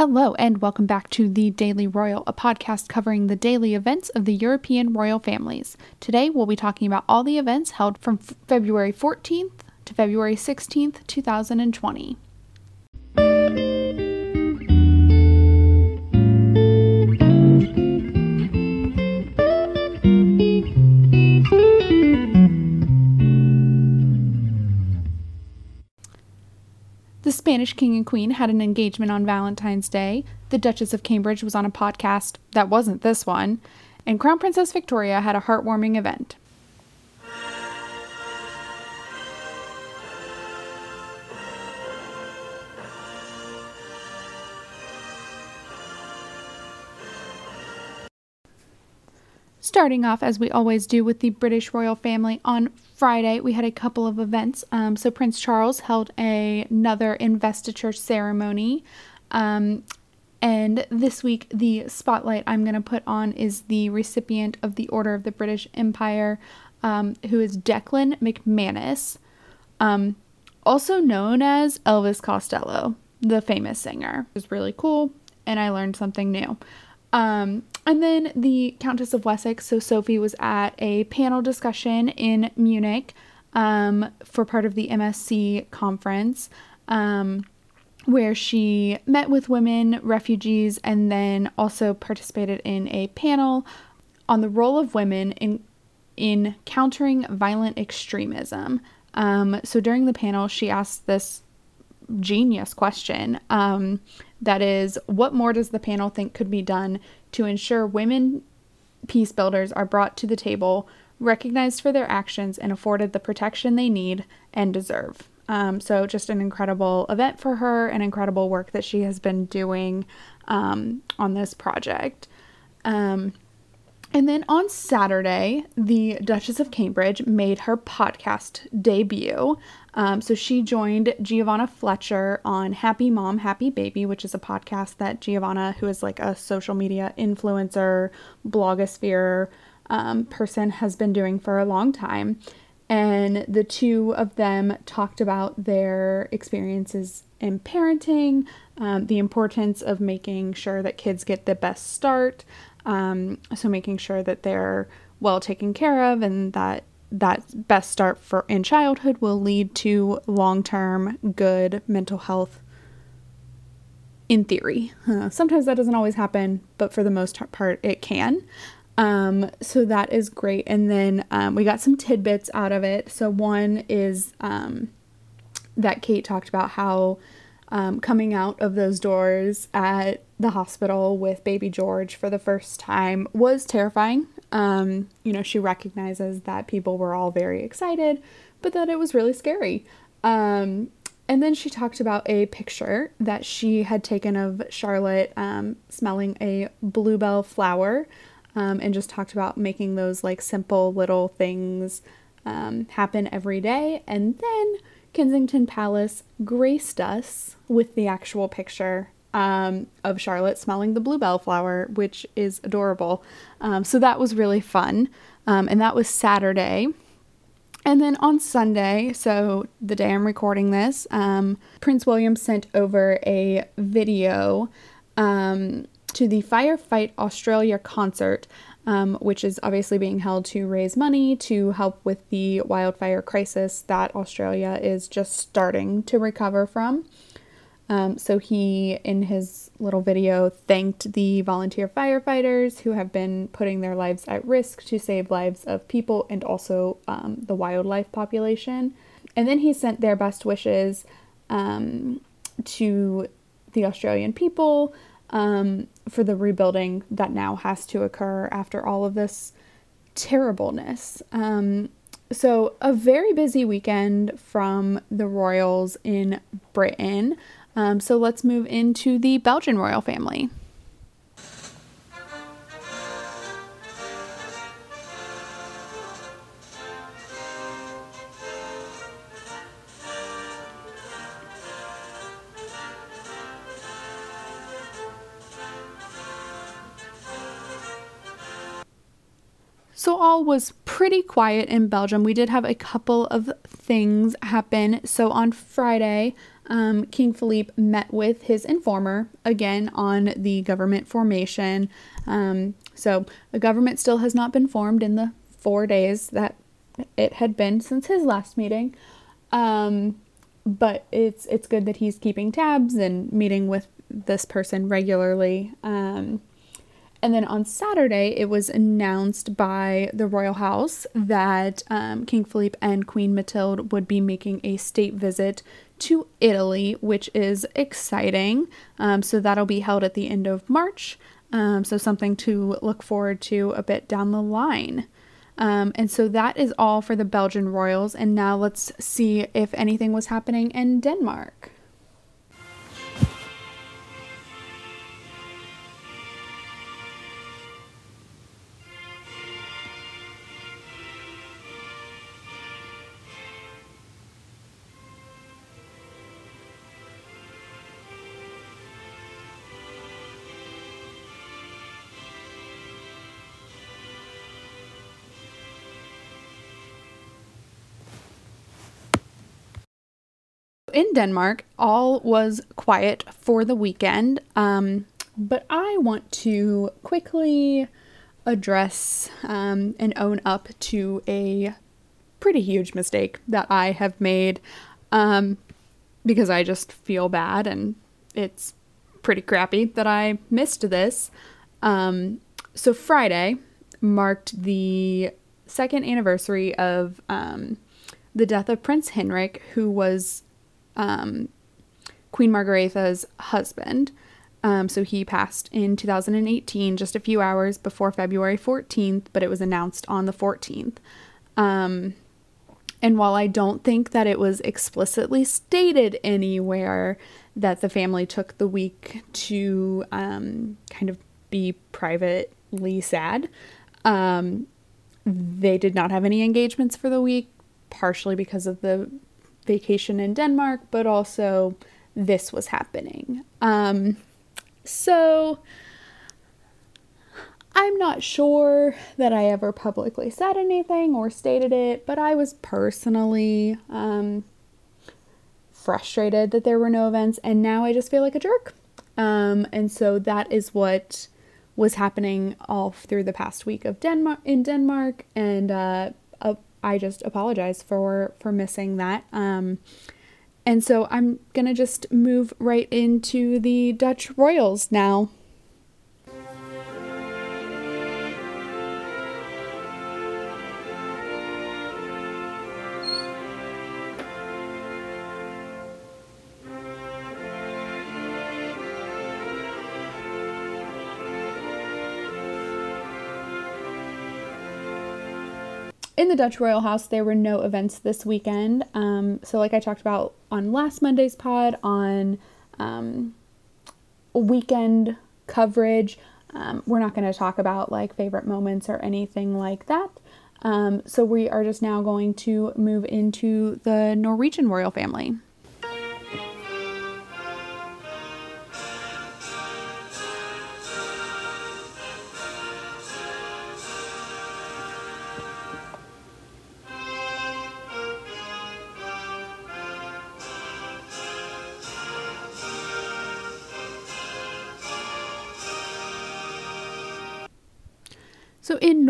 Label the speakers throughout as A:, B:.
A: Hello, and welcome back to The Daily Royal, a podcast covering the daily events of the European royal families. Today, we'll be talking about all the events held from February 14th to February 16th, 2020. Spanish king and queen had an engagement on Valentine's Day. The Duchess of Cambridge was on a podcast that wasn't this one. And Crown Princess Victoria had a heartwarming event. Starting off, as we always do, with the British royal family on Friday, we had a couple of events. Um, so, Prince Charles held a, another investiture ceremony. Um, and this week, the spotlight I'm going to put on is the recipient of the Order of the British Empire, um, who is Declan McManus, um, also known as Elvis Costello, the famous singer. It was really cool, and I learned something new. And then the Countess of Wessex, so Sophie was at a panel discussion in Munich um, for part of the MSC conference, um, where she met with women, refugees, and then also participated in a panel on the role of women in in countering violent extremism. Um, so during the panel, she asked this genius question. Um, that is, what more does the panel think could be done to ensure women peace builders are brought to the table, recognized for their actions, and afforded the protection they need and deserve? Um, so, just an incredible event for her, and incredible work that she has been doing um, on this project. Um, and then on Saturday, the Duchess of Cambridge made her podcast debut. Um, so she joined Giovanna Fletcher on Happy Mom, Happy Baby, which is a podcast that Giovanna, who is like a social media influencer, blogosphere um, person, has been doing for a long time. And the two of them talked about their experiences in parenting, um, the importance of making sure that kids get the best start. Um, so making sure that they're well taken care of and that that best start for in childhood will lead to long-term good mental health in theory. Sometimes that doesn't always happen, but for the most part it can. Um, so that is great. And then um, we got some tidbits out of it. So one is um, that Kate talked about how um, coming out of those doors at the hospital with baby George for the first time was terrifying. Um, you know, she recognizes that people were all very excited, but that it was really scary. Um, and then she talked about a picture that she had taken of Charlotte um, smelling a bluebell flower um, and just talked about making those like simple little things um, happen every day. And then Kensington Palace graced us with the actual picture um, of Charlotte smelling the bluebell flower, which is adorable. Um, so that was really fun. Um, and that was Saturday. And then on Sunday, so the day I'm recording this, um, Prince William sent over a video um, to the Firefight Australia concert um, which is obviously being held to raise money to help with the wildfire crisis that Australia is just starting to recover from. Um, so he, in his little video, thanked the volunteer firefighters who have been putting their lives at risk to save lives of people and also um, the wildlife population. And then he sent their best wishes um, to the Australian people um, for the rebuilding that now has to occur after all of this terribleness. Um, so, a very busy weekend from the royals in Britain. Um, so, let's move into the Belgian royal family. Was pretty quiet in Belgium. We did have a couple of things happen. So, on Friday, um, King Philippe met with his informer again on the government formation. Um, so the government still has not been formed in the four days that it had been since his last meeting. Um, but it's it's good that he's keeping tabs and meeting with this person regularly. Um, and then on Saturday, it was announced by the royal house that um, King Philippe and Queen Mathilde would be making a state visit to Italy, which is exciting. Um, so that'll be held at the end of March. Um, so something to look forward to a bit down the line. Um, and so that is all for the Belgian royals. And now let's see if anything was happening in Denmark. In Denmark, all was quiet for the weekend. Um, but I want to quickly address um, and own up to a pretty huge mistake that I have made um, because I just feel bad and it's pretty crappy that I missed this. Um, so, Friday marked the second anniversary of um, the death of Prince Henrik, who was um, Queen Margaretha's husband. Um, so he passed in 2018, just a few hours before February 14th, but it was announced on the 14th. Um, and while I don't think that it was explicitly stated anywhere that the family took the week to um, kind of be privately sad, um, they did not have any engagements for the week, partially because of the vacation in Denmark, but also this was happening. Um, so I'm not sure that I ever publicly said anything or stated it, but I was personally um, frustrated that there were no events, and now I just feel like a jerk. Um, and so that is what was happening all through the past week of Denmark in Denmark, and uh, I just apologize for for missing that. Um, and so I'm gonna just move right into the Dutch Royals now. In the Dutch Royal House, there were no events this weekend. Um, so, like I talked about on last Monday's pod, on um, weekend coverage, um, we're not going to talk about like favorite moments or anything like that. Um, so, we are just now going to move into the Norwegian royal family.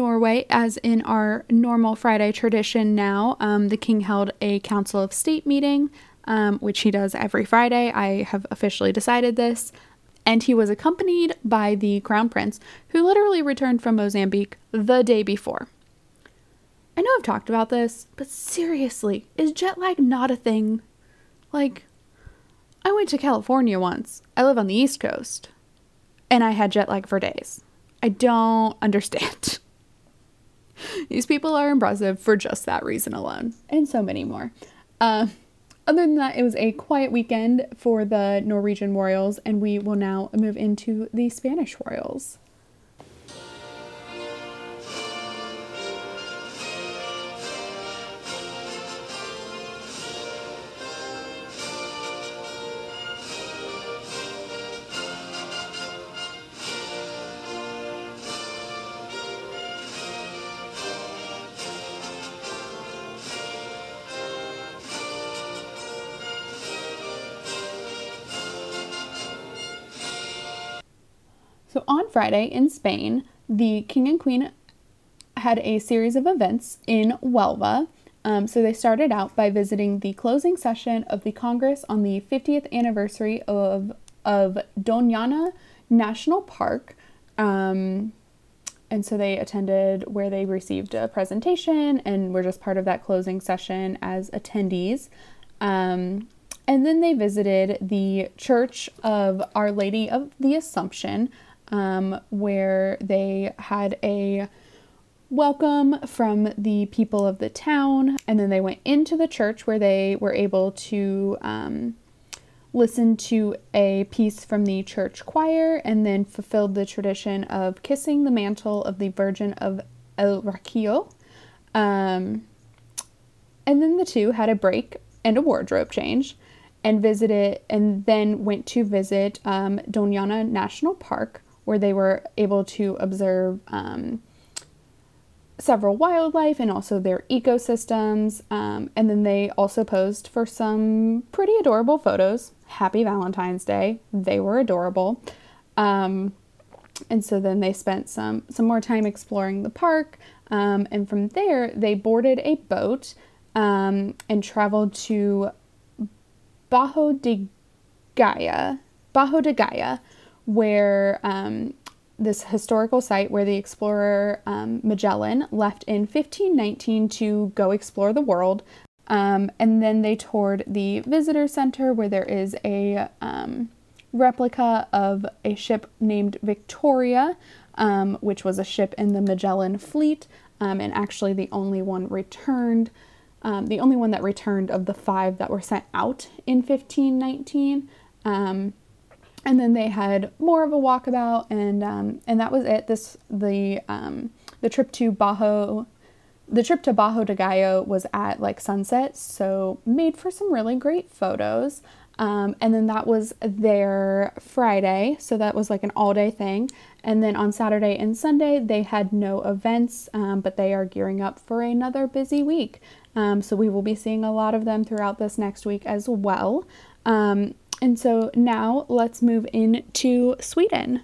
A: Norway, as in our normal Friday tradition now, um, the king held a Council of State meeting, um, which he does every Friday. I have officially decided this. And he was accompanied by the Crown Prince, who literally returned from Mozambique the day before. I know I've talked about this, but seriously, is jet lag not a thing? Like, I went to California once. I live on the East Coast. And I had jet lag for days. I don't understand. These people are impressive for just that reason alone, and so many more. Uh, other than that, it was a quiet weekend for the Norwegian Royals, and we will now move into the Spanish Royals. So on Friday in Spain, the king and queen had a series of events in Huelva. Um, so they started out by visiting the closing session of the Congress on the 50th anniversary of, of Doñana National Park. Um, and so they attended where they received a presentation and were just part of that closing session as attendees. Um, and then they visited the Church of Our Lady of the Assumption, um, where they had a welcome from the people of the town. And then they went into the church where they were able to um, listen to a piece from the church choir and then fulfilled the tradition of kissing the mantle of the Virgin of El Rocío. Um, and then the two had a break and a wardrobe change and visited and then went to visit um, National Park where they were able to observe um, several wildlife and also their ecosystems. Um, and then they also posed for some pretty adorable photos. Happy Valentine's Day. They were adorable. Um, and so then they spent some some more time exploring the park. Um, and from there, they boarded a boat um, and traveled to Bajo de Guía, Bajo de Guía, where um, this historical site where the explorer um, Magellan left in 1519 to go explore the world. Um, and then they toured the visitor center where there is a um, replica of a ship named Victoria, um, which was a ship in the Magellan fleet, um, and actually the only one returned. The only one that returned of the five that were sent out in 1519. Um, and then they had more of a walkabout, and um, and that was it. This the um, the trip to Bajo, the trip to Bajo de Guía was at like sunset, so made for some really great photos. Um, and then that was their Friday, so that was like an all day thing. And then on Saturday and Sunday, they had no events, um, but they are gearing up for another busy week. Um, so we will be seeing a lot of them throughout this next week as well. Um, and so now let's move into Sweden.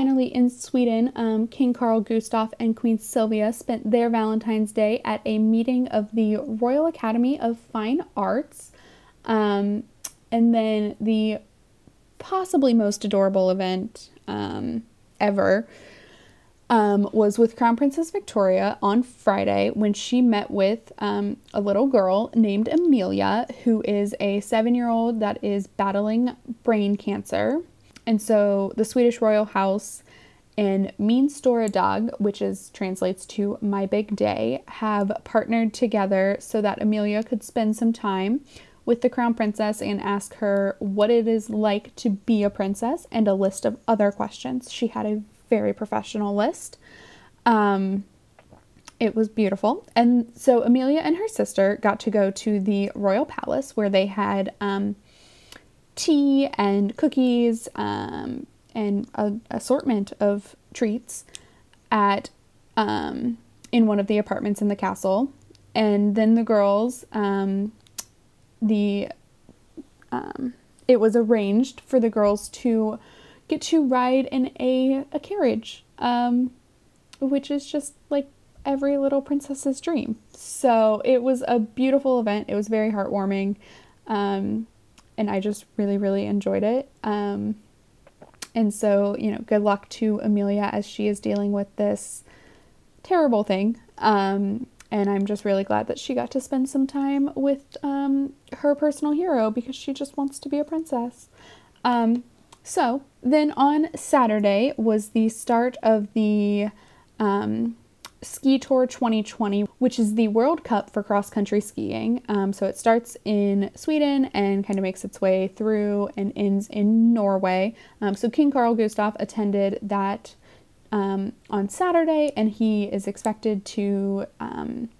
A: Finally, in Sweden, um, King Carl Gustaf and Queen Sylvia spent their Valentine's Day at a meeting of the Royal Academy of Fine Arts. Um, and then the possibly most adorable event um, ever um, was with Crown Princess Victoria on Friday when she met with um, a little girl named Amelia, who is a seven year old that is battling brain cancer. And so the Swedish royal house and Min Stora Dag, which is translates to My Big Day, have partnered together so that Amelia could spend some time with the crown princess and ask her what it is like to be a princess and a list of other questions. She had a very professional list. Um, it was beautiful. And so Amelia and her sister got to go to the royal palace where they had um, tea and cookies um, and an assortment of treats at um, in one of the apartments in the castle. And then the girls, um, the um, it was arranged for the girls to get to ride in a, a carriage, um, which is just like every little princess's dream. So it was a beautiful event. It was very heartwarming. Um, and I just really, really enjoyed it. Um, and so, you know, good luck to Amelia as she is dealing with this terrible thing. Um, and I'm just really glad that she got to spend some time with um, her personal hero because she just wants to be a princess. Um, so then on Saturday was the start of the um, Ski Tour 2020, which is the World Cup for cross country skiing. Um, so it starts in Sweden and kind of makes its way through and ends in Norway. Um, so King Carl Gustaf attended that um, on Saturday, and he is expected to um,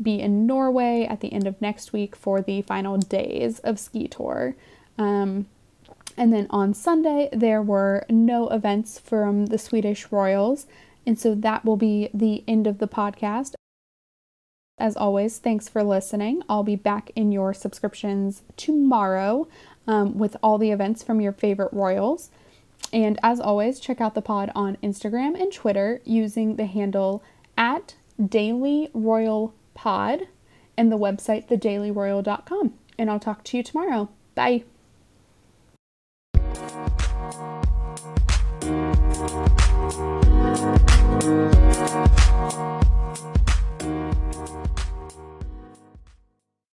A: be in Norway at the end of next week for the final days of ski tour. Um, and then on Sunday, there were no events from the Swedish Royals. And so that will be the end of the podcast. As always, thanks for listening. I'll be back in your subscriptions tomorrow um, with all the events from your favorite Royals. And as always, check out the pod on Instagram and Twitter using the handle at Daily Royal Pod and the website thedailyroyal.com. And I'll talk to you tomorrow. Bye. 嗯。